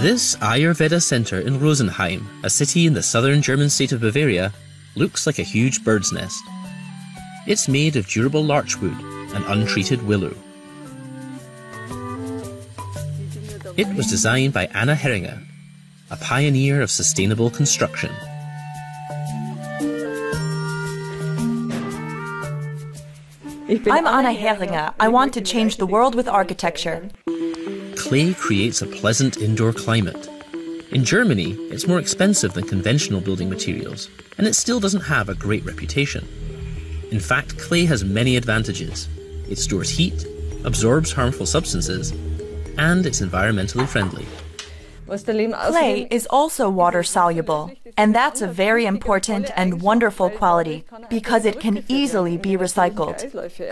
This Ayurveda center in Rosenheim, a city in the southern German state of Bavaria, looks like a huge bird's nest. It's made of durable larch wood and untreated willow. It was designed by Anna Heringer, a pioneer of sustainable construction. I'm Anna Heringer. I want to change the world with architecture. Clay creates a pleasant indoor climate. In Germany, it's more expensive than conventional building materials, and it still doesn't have a great reputation. In fact, clay has many advantages. It stores heat, absorbs harmful substances, and it's environmentally friendly. Clay is also water soluble, and that's a very important and wonderful quality because it can easily be recycled.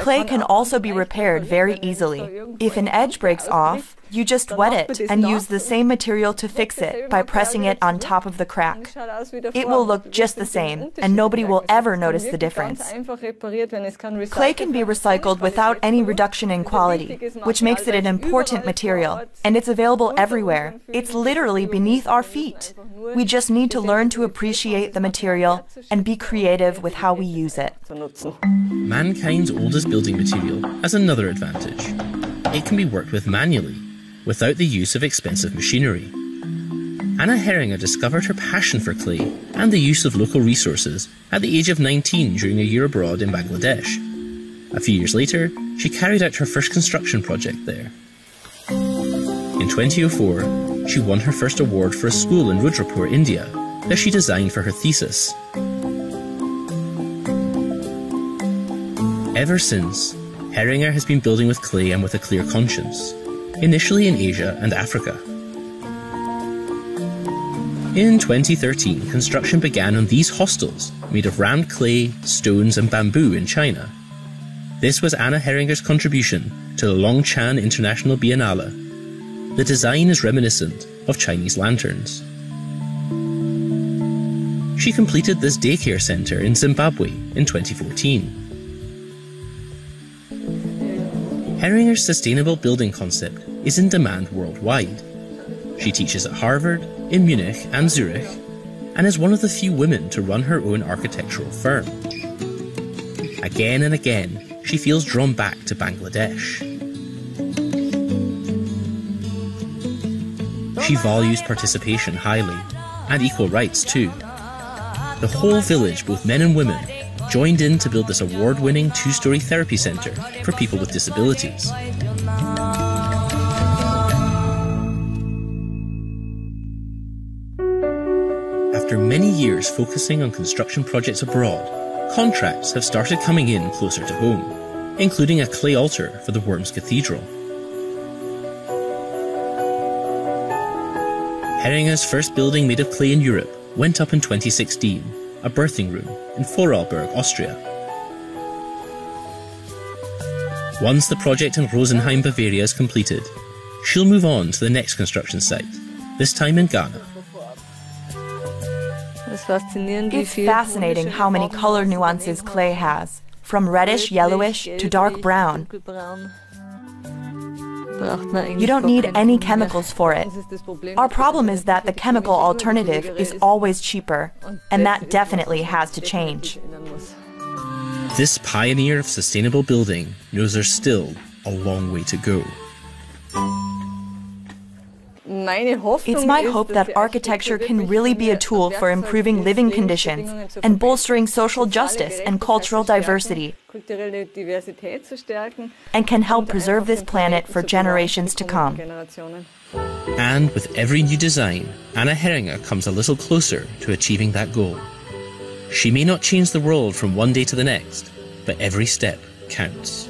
Clay can also be repaired very easily. If an edge breaks off, you just wet it and use the same material to fix it by pressing it on top of the crack. It will look just the same, and nobody will ever notice the difference. Clay can be recycled without any reduction in quality, which makes it an important material, and it's available everywhere. It's literally beneath our feet. We just need to learn to appreciate the material and be creative with how we use it. Mankind's oldest building material has another advantage. It can be worked with manually without the use of expensive machinery. Anna Heringer discovered her passion for clay and the use of local resources at the age of 19 during a year abroad in Bangladesh. A few years later, she carried out her first construction project there. In 2004, she won her first award for a school in Rudrapur, India, that she designed for her thesis. Ever since, Heringer has been building with clay and with a clear conscience initially in Asia and Africa. In 2013, construction began on these hostels made of rammed clay, stones, and bamboo in China. This was Anna Heringer's contribution to the Longquan International Biennale. The design is reminiscent of Chinese lanterns. She completed this daycare centre in Zimbabwe in 2014. Heringer's sustainable building concept is in demand worldwide. She teaches at Harvard, in Munich, and Zurich, and is one of the few women to run her own architectural firm. Again and again, she feels drawn back to Bangladesh. She values participation highly, and equal rights too. The whole village, both men and women, joined in to build this award winning two story therapy centre for people with disabilities. After many years focusing on construction projects abroad, contracts have started coming in closer to home, including a clay altar for the Worms Cathedral. Heringer's first building made of clay in Europe went up in 2016 a birthing room in Vorarlberg, Austria. Once the project in Rosenheim, Bavaria is completed, she'll move on to the next construction site, this time in Ghana. It's fascinating how many color nuances clay has, from reddish yellowish to dark brown. You don't need any chemicals for it. Our problem is that the chemical alternative is always cheaper, and that definitely has to change. This pioneer of sustainable building knows there's still a long way to go. It's my hope that architecture can really be a tool for improving living conditions and bolstering social justice and cultural diversity, and can help preserve this planet for generations to come. And with every new design, Anna Heringer comes a little closer to achieving that goal. She may not change the world from one day to the next, but every step counts.